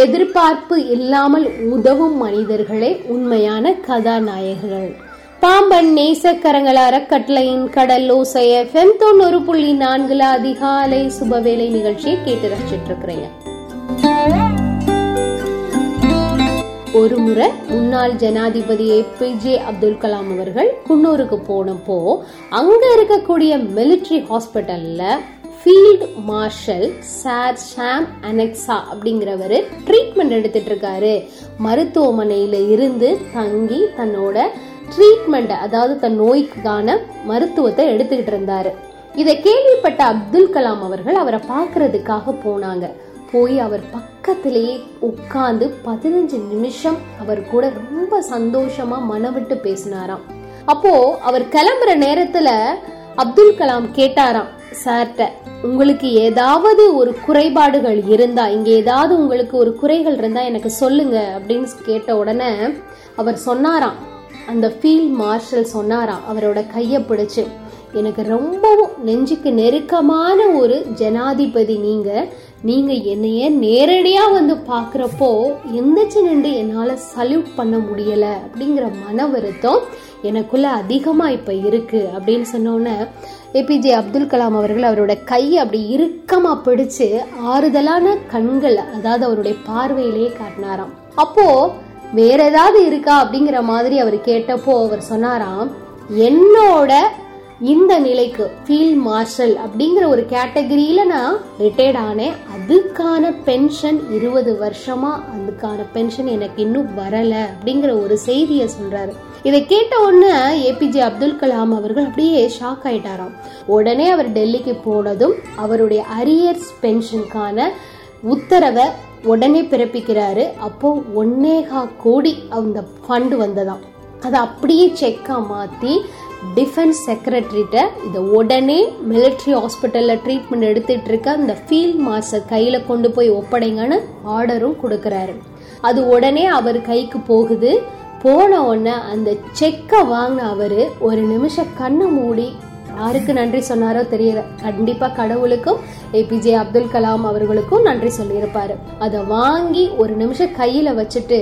எதிர்பார்ப்பு இல்லாமல் உதவும் மனிதர்களே உண்மையான கதாநாயகர்கள். பாம்பன் நேசக்கரங்கள் அறக்கட்டளையின் கடல் ஓசை எஃப்எம் தொண்ணூறு புள்ளி நான்குல அதிகாலை சுபவேளை நிகழ்ச்சியை கேட்டு ரசிச்சிட்டு இருக்கிறீங்க ஒரு முறை முன்னாள் ஜனாதிபதி ஏபிஜே அப்துல் கலாம் அவர்கள் குன்னூருக்கு போனப்போ அங்க இருக்கக்கூடிய மிலிட்ரி ஹாஸ்பிட்டல்ல ஃபீல்ட் மார்ஷல் சார் ஷாம் அனெக்ஸா அப்படிங்கிறவர் ட்ரீட்மெண்ட் எடுத்துட்டு இருக்காரு மருத்துவமனையில இருந்து தங்கி தன்னோட ட்ரீட்மெண்ட் அதாவது தன் நோய்க்கான மருத்துவத்தை எடுத்துக்கிட்டு இருந்தாரு இதை கேள்விப்பட்ட அப்துல் கலாம் அவர்கள் அவரை பார்க்கறதுக்காக போனாங்க. போய் அவர் பக்கத்திலேயே உட்கார்ந்து பதினஞ்சு நிமிஷம் அவர் கூட ரொம்ப சந்தோஷமா மனவிட்டு பேசினாராம். அப்போ அவர் கிளம்புற நேரத்துல அப்துல் கலாம் கேட்டாராம் சார்ட்ட உங்களுக்கு ஏதாவது ஒரு குறைபாடுகள் இருந்தா இங்க ஏதாவது உங்களுக்கு ஒரு குறைகள் இருந்தா எனக்கு சொல்லுங்க அப்படின்னு கேட்ட உடனே அவர் சொன்னாராம். அந்த ஃபீல்ட் மார்ஷல் சொன்னாராம் அவரோட கையை பிடிச்சு. எனக்கு ரொம்பவும் நெஞ்சுக்கு நெருக்கமான ஒரு ஜனாதிபதி நீங்க. நீங்க என்னைய நேரடியா வந்து பாக்குறப்போ எந்திரிச்சு நின்று என்னால சல்யூட் பண்ண முடியல அப்படிங்கிற மன வருத்தம் எனக்குள்ள அதிகமா இப்ப இருக்கு அப்படின்னு சொன்னோன்னே ஏபிஜே அப்துல் கலாம் அவர்கள் அவரோட கையை அப்படி இறுக்கமா பிடிச்சு ஆறுதலான கண்கள் அதாவது அவருடைய பார்வையிலேயே காட்டினாராம். அப்போ வேற ஏதாவது இருக்கா அப்படிங்கிற மாதிரி அவர் கேட்டப்போ அவர் சொன்னாராம் என்னோட இந்த நிலைக்கு ஃபீல்ட் மார்ஷல் அப்படிங்கிற ஒரு கேட்டகரியில நான் ரிட்டையர்ட் ஆனேன் அதுக்கான பென்ஷன் இருபது வருஷமா அதுக்கான பென்ஷன் எனக்கு இன்னும் வரல அப்படிங்கிற ஒரு செய்தியை சொல்றாரு. இதை கேட்ட உடனே ஏபிஜே அப்துல் கலாம் அவர்கள் அப்படியே ஷாக் ஆயிட்டாராம். உடனே அவர் டெல்லிக்கு போனதும் அவருடைய அரியர்ஸ் பென்ஷனுக்கான உத்தரவை உடனே பிறப்பிக்கிறாரு. அப்போ ஒன்னேகா கோடி அந்த ஃபண்ட் வந்ததாம். அதை அப்படியே செக்காக மாற்றி டிஃபென்ஸ் செக்ரட்டரிட்ட இதை உடனே மிலிட்ரி ஹாஸ்பிட்டலில் ட்ரீட்மெண்ட் எடுத்துட்டு இருக்க அந்த ஃபீல்ட் மாஸ்டர் கையில் கொண்டு போய் ஒப்படைங்கன்னு ஆர்டரும் கொடுக்குறாரு. அது உடனே அவர் கைக்கு போகுது. போன உடனே அந்த செக்கை வாங்கின அவர் ஒரு நிமிஷம் கண்ணை மூடி யாருக்கு நன்றி சொன்னாரோ தெரியல. கண்டிப்பாக கடவுளுக்கும் ஏபிஜே அப்துல் கலாம் அவர்களுக்கும் நன்றி சொல்லியிருப்பாரு. அதை வாங்கி ஒரு நிமிஷம் கையில் வச்சுட்டு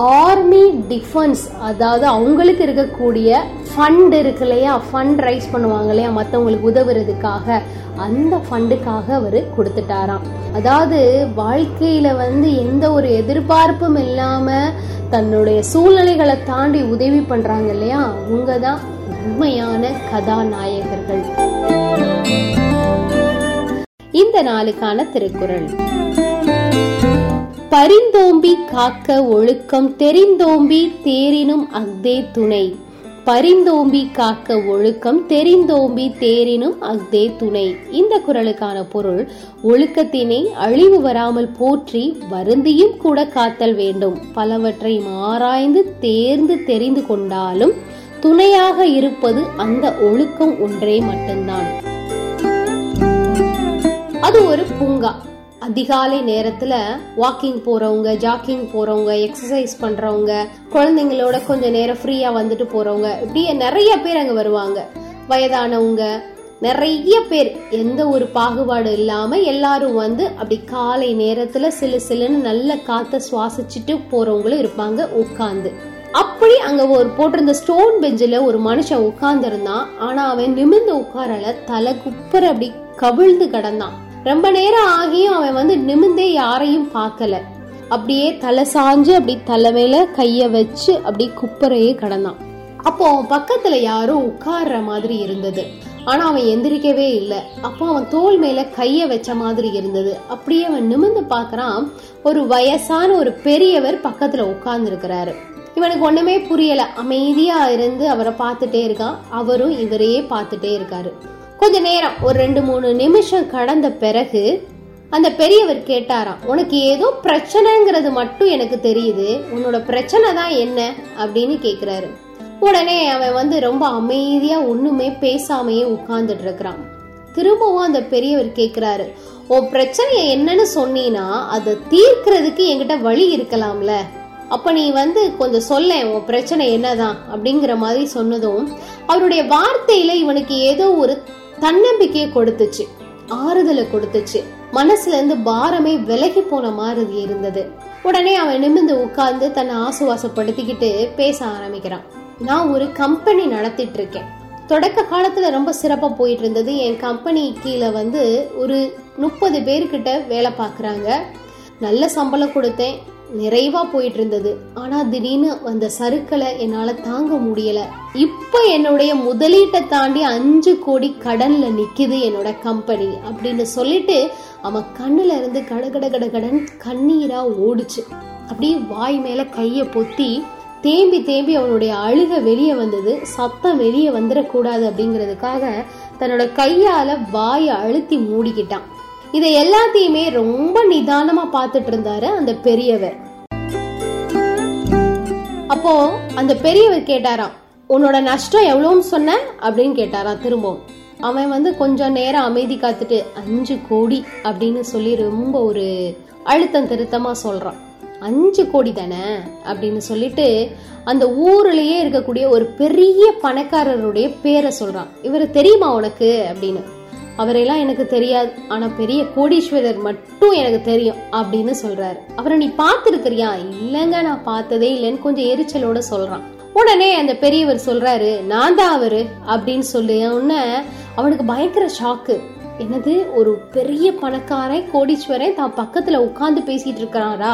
ஆர்மி டிஃபென்ஸ் அதாவது அவங்களுக்கு இருக்கக்கூடிய ஃபண்ட் இருக்கு இல்லையா? ஃபண்ட் ரைஸ் பண்ணுவாங்க இல்லையா? மற்றவங்களுக்கு உதவுறதுக்காக. அந்த ஃபண்டுக்காக அவர் கொடுத்துட்டாராம். அதாவது வாழ்க்கையில் வந்து எந்த ஒரு எதிர்பார்ப்பும் இல்லாமல் தன்னுடைய சூழ்நிலைகளை தாண்டி உதவி பண்ணுறாங்க இல்லையா? அவங்க தான் உண்மையான கதாநாயகர்கள். இந்த நாளுக்கான திருக்குறள். பரிந்தோம்பி காக்க ஒழுக்கம் தெரிந்தோம்பி தேரினும் அக்தே துணை. பரிந்தோம்பி காக்க ஒழுக்கம் தெரிந்தோம்பி தேரினும் அக்தே துணை. இந்த குரலுக்கான பொருள் ஒழுக்கத்தினை அழிவு வராமல் போற்றி வருந்தியும் கூட காத்தல் வேண்டும். பலவற்றை ஆராய்ந்து தேர்ந்து தெரிந்து கொண்டாலும் துணையாக இருப்பது அந்த ஒழுக்கம் ஒன்றே மட்டும்தான். அது ஒரு பூங்கா. அதிகாலை நேரத்துல வாக்கிங் போறவங்க ஜாக்கிங் போறவங்க எக்ஸசைஸ் பண்றவங்க குழந்தைங்களோட கொஞ்ச நேரம் ஃப்ரீயா வந்துட்டு போறவங்க இப்படியே நிறைய பேர் அங்க வருவாங்க. வயதானவங்க நிறைய பேர் எந்த ஒரு பாகுபாடு இல்லாம எல்லாரும் வந்து அப்படி காலை நேரத்துல சிலு சிலுன்னு நல்ல காத்த சுவாசிச்சுட்டு போறவங்களும் இருப்பாங்க உட்கார்ந்து. அப்படி அங்க ஒரு போட்டிருந்த ஸ்டோன் பெஞ்சில் ஒரு மனுஷன் உட்கார்ந்து இருந்தான் ஆனா அவன் நிமிர்ந்து உட்காரல தலை குப்புற அப்படி கவிழ்ந்து கிடந்தான். ரொம்ப நேரம் ஆகியும் அவன் வந்து நிமிந்தே யாரையும் பார்க்கல. அப்படியே தலை சாஞ்சு அப்படி தலை மேல கைய வச்சு அப்படி குப்பரையே கடந்தான். அப்போ அவன் பக்கத்துல யாரோ உட்கார்ற மாதிரி இருந்தது. ஆனா அவன் எந்திரிக்கவே இல்லை. அப்போ அவன் தோல் மேல கைய வச்ச மாதிரி இருந்தது. அப்படியே அவன் நிமிந்து பாக்குறான் ஒரு வயசான ஒரு பெரியவர் பக்கத்துல உட்கார்ந்து இருக்கிறாரு இவனுக்கு ஒண்ணுமே புரியல. அமைதியா இருந்து அவரை பார்த்துட்டே இருக்கான். அவரும் இவரையே பார்த்துட்டே இருக்காரு. கொஞ்ச நேரம் ஒரு ரெண்டு மூணு நிமிஷம் கடந்த பிறகு அந்த பெரியவர் கேட்டாராம் உனக்கு ஏதோ பிரச்சனைங்கிறது மட்டும் எனக்கு தெரியுது. உன்னோட பிரச்சனை தான் என்ன? அப்படின்னு கேக்குறாரு. உடனே அவன் வந்து ரொம்ப அமைதியா ஒண்ணுமே பேசாமையே உட்கார்ந்துட்டு இருக்கிறான். திரும்பவும் அந்த பெரியவர் கேக்குறாரு உன் பிரச்சனைய என்னன்னு சொன்னீனா அதை தீர்க்கிறதுக்கு என்கிட்ட வழி இருக்கலாம்ல. அப்ப நீ வந்து கொஞ்சம் சொல்ல உன் பிரச்சனை என்னதான்? அப்படிங்கிற மாதிரி சொன்னதும் அவருடைய வார்த்தையில இவனுக்கு ஏதோ ஒரு தன்னம்பிக்கையை கொடுத்துச்சு ஆறுதலை கொடுத்துச்சு. மனசுல இருந்து பாரமே விலகி போன மாதிரி இருந்தது. உடனே அவன் நிமிர்ந்து உட்கார்ந்து தன்னை ஆசுவாசப்படுத்திக்கிட்டு பேச ஆரம்பிக்கிறான். நான் ஒரு கம்பெனி நடத்திட்டு இருக்கேன் தொடக்க காலத்துல ரொம்ப சிறப்பா போயிட்டு இருந்தது என் கம்பெனி கீழே வந்து ஒரு முப்பது பேர்கிட்ட வேலை பார்க்குறாங்க. நல்ல சம்பளம் கொடுத்தேன். நிறைவா போயிட்டு இருந்தது ஆனா திடீர்னு அந்த சறுக்களை என்னால தாங்க முடியல. இப்ப என்னுடைய முதலீட்டை தாண்டி அஞ்சு கோடி கடன்ல நிக்குது என்னோட கம்பெனி அப்படின்னு சொல்லிட்டு அவன் கண்ணுல இருந்து கடகட கடகடன் கண்ணீரா ஓடுச்சு. அப்படியே வாய் மேல கைய பொத்தி தேம்பி தேம்பி அவனுடைய அழுக வெளியே வந்தது. சத்தம் வெளியே வந்துடக்கூடாது அப்படிங்கிறதுக்காக தன்னோட கையால வாயை அழுத்தி மூடிக்கிட்டான். இதை எல்லாத்தையுமே ரொம்ப நிதானமா பார்த்துட்டு இருந்தாரு அந்த பெரியவர். அப்போ அந்த பெரியவர் கேட்டாராம் உன்னோட நஷ்டம் எவ்வளோன்னு சொன்ன? அப்படின்னு கேட்டாராம் திரும்பவும். அவன் வந்து கொஞ்சம் நேரம் அமைதி காத்துட்டு அஞ்சு கோடி அப்படின்னு சொல்லி ரொம்ப ஒரு அழுத்தம் திருத்தமா சொல்றான். அஞ்சு கோடி தானே? அப்படின்னு சொல்லிட்டு அந்த ஊர்லயே இருக்கக்கூடிய ஒரு பெரிய பணக்காரருடைய பேரை சொல்றான். இவர் தெரியுமா உனக்கு? அப்படின்னு. அவரெல்லாம் எனக்கு தெரியாது. ஆனா பெரிய கோடீஸ்வரர் மட்டும் எனக்கு தெரியும் அப்படின்னு சொல்றாரு. அவரை நீ பார்த்துருக்கிறியா? இல்லங்க நான் பார்த்ததே இல்லைன்னு கொஞ்சம் எரிச்சலோட சொல்றான். உடனே அந்த பெரியவர் சொல்றாரு நான் தான் அவரு அப்படின்னு சொல்லி உடனே அவனுக்கு பயங்கர ஷாக்கு என்னது ஒரு பெரிய பணக்காரன் கோடீஸ்வரன் தான் பக்கத்துல உட்கார்ந்து பேசிட்டு இருக்கிறாரா?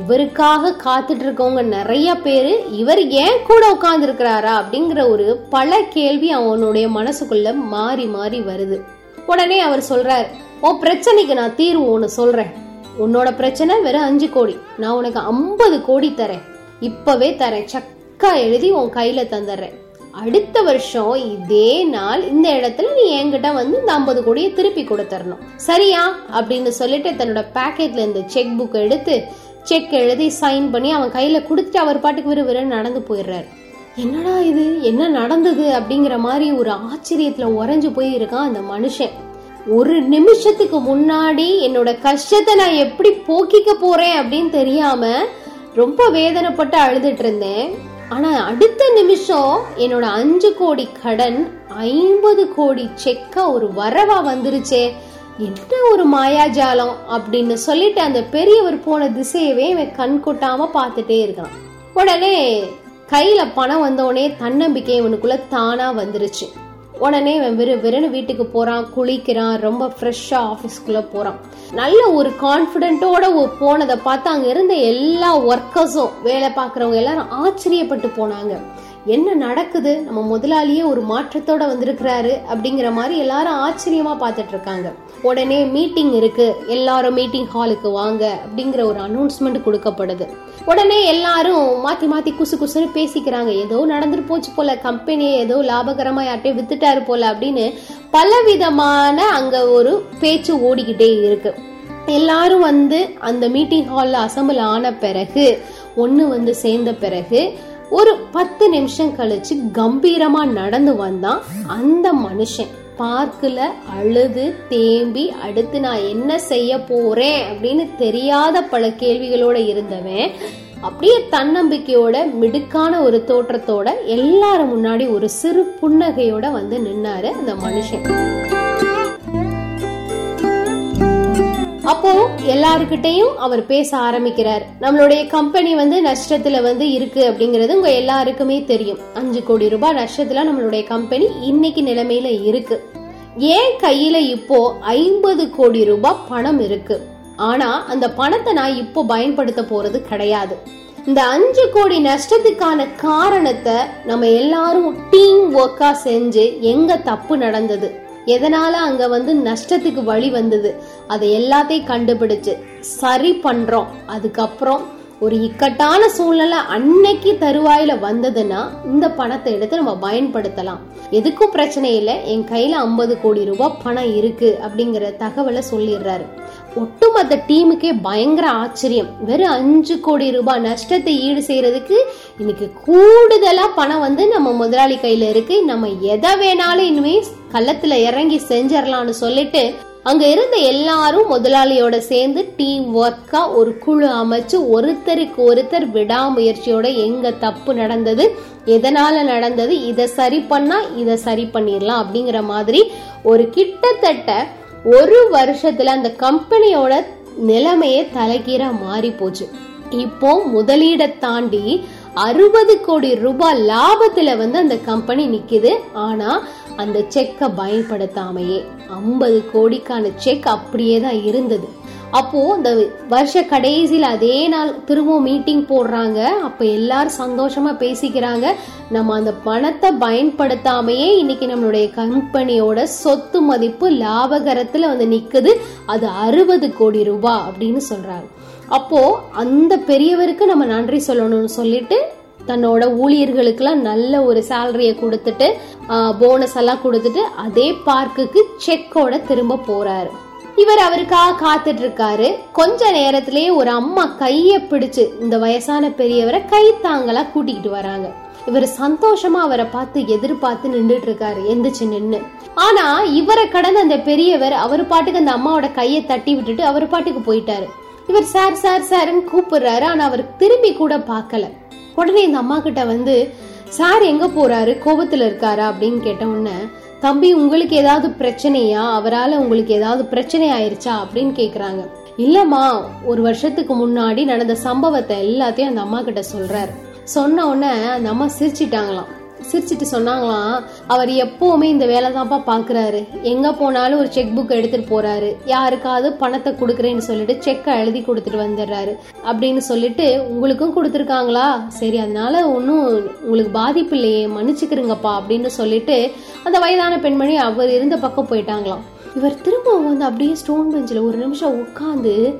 இவருக்காக காத்துட்டு இருக்கவங்க நிறைய பேரு இவர் ஏன் கூட உட்கார்ந்து இருக்கிறாரா? அப்படிங்கிற ஒரு பல கேள்வி அவனுடைய மனசுக்குள்ள மாறி மாறி வருது. உடனே அவர் சொல்றார் உன் பிரச்சனைக்கு நான் தீர்வு ஒன்று சொல்றேன். உன்னோட பிரச்சனை வெறும் அஞ்சு கோடி. நான் உனக்கு ஐம்பது கோடி தரேன். இப்பவே தரேன். சக்கா எழுதி உன் கையில தந்துடுறேன். அடுத்த வருஷம் இதே நாள் இந்த இடத்துல நீ என்கிட்ட வந்து இந்த ஐம்பது கோடியை திருப்பி கொடுத்துடணும். சரியா? அப்படின்னு சொல்லிட்டு தன்னோட பேக்கெட்ல இந்த செக் புக் எடுத்து செக் எழுதி சைன் பண்ணி அவன் கையில கொடுத்துட்டு அவர் பாட்டுக்கு விறுவிறுன்னு நடந்து போயிடுறாரு. என்னடா இது? என்ன நடந்தது? அப்படிங்கிற மாதிரி ஒரு ஆச்சரியத்துல உறைஞ்சு போயிருக்கான் அந்த மனுஷன். ஒரு நிமிஷத்துக்கு முன்னாடி என்னோட கஷ்டத்தை நான் எப்படி போக்கிக்க போறேன் அப்படின்னு தெரியாம ரொம்ப வேதனைப்பட்டு அழுதுட்டு இருந்தேன். ஆனா அடுத்த நிமிஷம் என்னோட அஞ்சு கோடி கடன் ஐம்பது கோடி செக்கா ஒரு வரவா வந்துருச்சே. என்ன ஒரு மாயாஜாலம் அப்படின்னு சொல்லிட்டு அந்த பெரியவர் போன திசையவே இவன் கண் கொட்டாம பார்த்துட்டே இருக்கான். உடனே கையில் பணம் வந்தோடனே தன்னம்பிக்கை இவனுக்குள்ள தானாக வந்துருச்சு. உடனே இவன் விறு விறுன்னு வீட்டுக்கு போகிறான் குளிக்கிறான் ரொம்ப ஃப்ரெஷ்ஷாக ஆஃபீஸ்க்குள்ளே போகிறான் நல்ல ஒரு கான்பிடென்ட்டோட போனதை பார்த்து அங்கே இருந்த எல்லா ஒர்க்கர்ஸும் வேலை பார்க்குறவங்க எல்லாரும் ஆச்சரியப்பட்டு போனாங்க. என்ன நடக்குது? நம்ம முதலாளியே ஒரு மாற்றத்தோட வந்திருக்கிறாரு அப்படிங்கிற மாதிரி எல்லாரும் ஆச்சரியமா பார்த்துட்டு இருக்காங்க. உடனே மீட்டிங் இருக்கு. எல்லாரும் மீட்டிங் ஹாலுக்கு வாங்க அப்படிங்கிற ஒரு அனௌன்ஸ்மெண்ட் கொடுக்கப்படுது. உடனே எல்லாரும் மாத்தி மாத்தி குசு குசுன்னு பேசிக்கிறாங்க. ஏதோ நடந்துட்டு போச்சு போல. கம்பெனியை ஏதோ லாபகரமா யார்ட்டே வித்துட்டாரு போல அப்படின்னு பலவிதமான அங்க ஒரு பேச்சு ஓடிக்கிட்டே இருக்கு. எல்லாரும் வந்து அந்த மீட்டிங் ஹால்ல அசம்பிள் ஆன பிறகு ஒண்ணு வந்து சேர்ந்த பிறகு ஒரு பத்து நிமிஷம் கழிச்சு கம்பீரமா நடந்து வந்தான் அந்த மனுஷன் பார்க்கல அழுது தேம்பி அடுத்து நான் என்ன செய்ய போறேன் அப்படின்னு தெரியாத பல கேள்விகளோட இருந்தவன் அப்படியே தன்னம்பிக்கையோட மிடுக்கான ஒரு தோற்றத்தோட எல்லாரும் முன்னாடி ஒரு சிறு புன்னகையோட வந்து நின்னாரு அந்த மனுஷன். அப்போ எல்லாருக்கிட்டையும் அவர் பேச ஆரம்பிக்கிறார். நம்மளுடைய கம்பெனி வந்து நஷ்டத்துல வந்து இருக்கு அப்படிங்கிறது உங்க எல்லாருக்குமே தெரியும். அஞ்சு கோடி ரூபாய் நஷ்டத்துல நம்மளுடைய கம்பெனி இன்னைக்கு நிலைமையில இருக்கு. ஏன் கையில இப்போ ஐம்பது கோடி ரூபாய் பணம் இருக்கு? ஆனா அந்த பணத்தை நான் இப்போ பயன்படுத்த போறது கிடையாது. இந்த அஞ்சு கோடி நஷ்டத்துக்கான காரணத்தை நம்ம எல்லாரும் டீம் ஒர்க்கா செஞ்சு எங்க தப்பு நடந்தது? எதனால அங்க வந்து நஷ்டத்துக்கு வழி வந்தது? அதை எல்லாத்தையும் கண்டுபிடிச்சு சரி பண்றோம். அதுக்கப்புறம் ஒரு இக்கட்டான சூழ்நிலை அன்னைக்கு தருவாயில வந்ததுன்னா இந்த பணத்தை எடுத்து நம்ம பயன்படுத்தலாம். எதுக்கும் பிரச்சனை இல்லை. என் கையில ஐம்பது கோடி ரூபாய் பணம் இருக்கு அப்படிங்கிற தகவலை சொல்லிடுறாரு. ஒட்டுமொத்த டீமுக்கே பயங்கர ஆச்சரியம். வெறும் அஞ்சு கோடி ரூபாய் நஷ்டத்தை ஈடு செய்யறதுக்கு இன்னைக்கு கூடுதலா பணம் வந்து நம்ம முதலாளி கையில இருக்கு. நம்ம எதை வேணாலும் இனிமே கள்ளத்துல இறங்கி செஞ்சிடலாம்னு சொல்லிட்டு அங்க இருந்த எல்லாரும் முதலாளியோட சேர்ந்து டீம் ஒர்க்கா ஒரு குழு அமைச்சு ஒருத்தருக்கு ஒருத்தர் விடாமுயற்சியோட எங்க தப்பு நடந்தது எதனால நடந்தது இதை சரி பண்ணா இதை சரி பண்ணிடலாம் அப்படிங்கிற மாதிரி ஒரு கிட்டத்தட்ட ஒரு வருஷத்துல அந்த கம்பெனியோட நிலைமையே தலைகீரா மாறி போச்சு. இப்போ முதலீட தாண்டி அறுபது கோடி ரூபாய் லாபத்துல வந்து அந்த கம்பெனி நிக்குது. ஆனா அந்த செக்கை பயன்படுத்தாமையே. ஐம்பது கோடிக்கான செக் அப்படியே தான் இருந்தது. அப்போ இந்த வருஷ கடைசியில் அதே நாள் திரும்பவும் மீட்டிங் போடுறாங்க. அப்போ எல்லாரும் சந்தோஷமா பேசிக்கிறாங்க. நம்ம அந்த பணத்தை பயன்படுத்தாமையே இன்னைக்கு நம்மளுடைய கம்பெனியோட சொத்து மதிப்பு லாபகரத்துல வந்து நிற்குது அது அறுபது கோடி ரூபாய் அப்படின்னு சொல்றாங்க. அப்போ அந்த பெரியவருக்கு நம்ம நன்றி சொல்லணும்னு சொல்லிட்டு தன்னோட ஊழியர்களுக்கெல்லாம் நல்ல ஒரு சேலரியை கொடுத்துட்டு போனஸ் எல்லாம் கொடுத்துட்டு அதே பார்க்குக்கு செக்கோட திரும்ப போறாரு. இவர் அவருக்காக காத்துட்டு இருக்காரு கொஞ்ச நேரத்திலேயே ஒரு அம்மா கைய பிடிச்சு இந்த வயசான பெரியவரை கை தாங்களா கூட்டிக்கிட்டு வராங்க. இவர் சந்தோஷமா அவரை பார்த்து எதிர்பார்த்து நின்றுட்டு இருக்காரு எந்திரிச்சு நின்னு. ஆனா இவரை கடந்து அந்த பெரியவர் அவர் பாட்டுக்கு அந்த அம்மாவோட கையை தட்டி விட்டுட்டு அவர் பாட்டுக்கு போயிட்டாரு. இவர் சார் சார் சார்ன்னு கூப்பிடுறாரு. ஆனா அவர் திரும்பி கூட பார்க்கல. உடனே இந்த அம்மா கிட்ட வந்து சார் எங்க போறாரு? கோபத்துல இருக்காரா? அப்படின்னு கேட்ட உடனே தம்பி உங்களுக்கு ஏதாவது பிரச்சனையா? அவரால் உங்களுக்கு ஏதாவது பிரச்சனை ஆயிருச்சா? அப்படின்னு கேக்குறாங்க. இல்லம்மா ஒரு வருஷத்துக்கு முன்னாடி நடந்த சம்பவத்தை எல்லாத்தையும் அந்த அம்மா கிட்ட சொல்றாரு. சொன்ன உடனே அந்த அம்மா சிரிச்சிட்டாங்களாம். சிரிச்சிட்டு சொன்னாங்களாம் அவர் எப்பவுமே இந்த வேலை தான்ப்பா பாக்குறாரு. எங்க போனாலும் ஒரு செக் புக் எடுத்துட்டு போறாரு. யாருக்காவது பணத்தை கொடுக்குறேன்னு சொல்லிட்டு செக்கை எழுதி கொடுத்துட்டு வந்துடுறாரு. அப்படின்னு சொல்லிட்டு உங்களுக்கும் கொடுத்துருக்காங்களா? சரி அதனால ஒன்றும் உங்களுக்கு பாதிப்பு இல்லையே. மன்னிச்சுக்கிறீங்கப்பா. அப்படின்னு சொல்லிட்டு அந்த வயதான பெண்மணி அவர் இருந்த பக்கம் போயிட்டாங்களாம். இவர் திரும்ப வந்து அப்படியே ஸ்டோன் பெஞ்சில் ஒரு நிமிஷம் உட்காந்து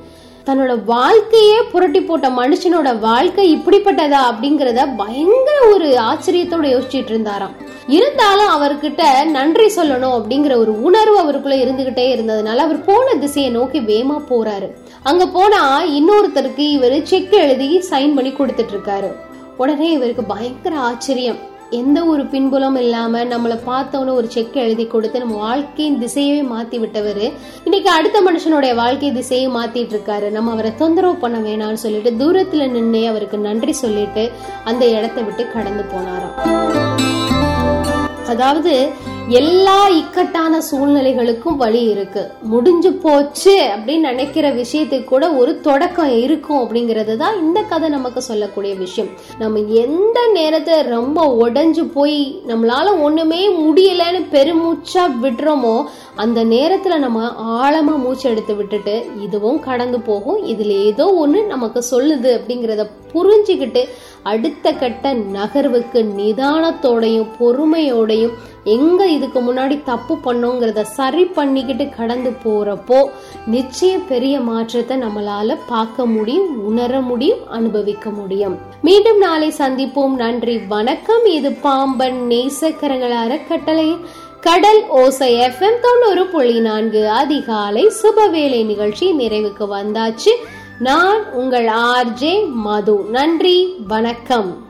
தன்னோட வாழ்க்கையே புரட்டி போட்ட மனுஷனோட வாழ்க்கை இப்படிப்பட்டதா அப்படிங்கறத பயங்கர ஒரு ஆச்சரியத்தோட யோசிச்சுட்டு இருந்தாராம். இருந்தாலும் அவர்கிட்ட நன்றி சொல்லணும் அப்படிங்கிற ஒரு உணர்வு அவருக்குள்ள இருந்துகிட்டே இருந்ததுனால அவர் போன திசையை நோக்கி வேமா போறாரு. அங்க போனா இன்னொருத்தருக்கு இவர் செக் எழுதி சைன் பண்ணி கொடுத்துட்டு இருக்காரு. உடனே இவருக்கு பயங்கர ஆச்சரியம். எந்த ஒரு பின்புலம் இல்லாம நம்மளை பார்த்தவன ஒரு செக் எழுதி கொடுத்து நம்ம வாழ்க்கையின் திசையவே மாத்தி விட்டவர். இன்னைக்கு அடுத்த மனுஷனுடைய வாழ்க்கை திசையை மாத்திட்டு இருக்காரு. நம்ம அவரை தொந்தரவு பண்ண வேணாம்னு சொல்லிட்டு தூரத்துல நின்று அவருக்கு நன்றி சொல்லிட்டு அந்த இடத்தை விட்டு கடந்து போனாராம். அதாவது எல்லா இக்கட்டான சூழ்நிலைகளுக்கும் வழி இருக்கு. முடிஞ்சு போச்சு அப்படின்னு நினைக்கிற விஷயத்துக்கு கூட ஒரு தொடக்கம் இருக்கும் அப்படிங்கிறது தான் இந்த கதை நமக்கு சொல்லக்கூடிய விஷயம். நம்ம எந்த நேரத்தை ரொம்ப உடஞ்சு போய் நம்மளால ஒண்ணுமே முடியலன்னு பெருமூச்சா விடுறோமோ அந்த நேரத்துல நம்ம ஆழமா மூச்சு எடுத்து விட்டுட்டு இதுவும் கடந்து போகும். இதுல ஏதோ ஒண்ணு நமக்கு சொல்லுது அப்படிங்கிறத புரிஞ்சுக்கிட்டு அடுத்த கட்ட நகர்வுக்கு நிதானத்தோடையும் பொறுமையோடையும் எங்க இதுக்கு முன்னாடி தப்பு பண்ணோங்கிறத சரி பண்ணிக்கிட்டு கடந்து போறப்போ நிச்சயம் பெரிய மாற்றத்தை நம்மளால பார்க்க முடியும் உணர முடியும் அனுபவிக்க முடியும். மீண்டும் நாளை சந்திப்போம். நன்றி வணக்கம். இது பாம்பன் நேசக்கரங்கள் அறக்கட்டளை. கடல் ஓசை எஃப்எம் தொண்ணூறு புள்ளி நான்கு. அதிகாலை சுபவேளை நிகழ்ச்சி நிறைவுக்கு வந்தாச்சு. நான் உங்கள் ஆர்ஜே மது. நன்றி வணக்கம்.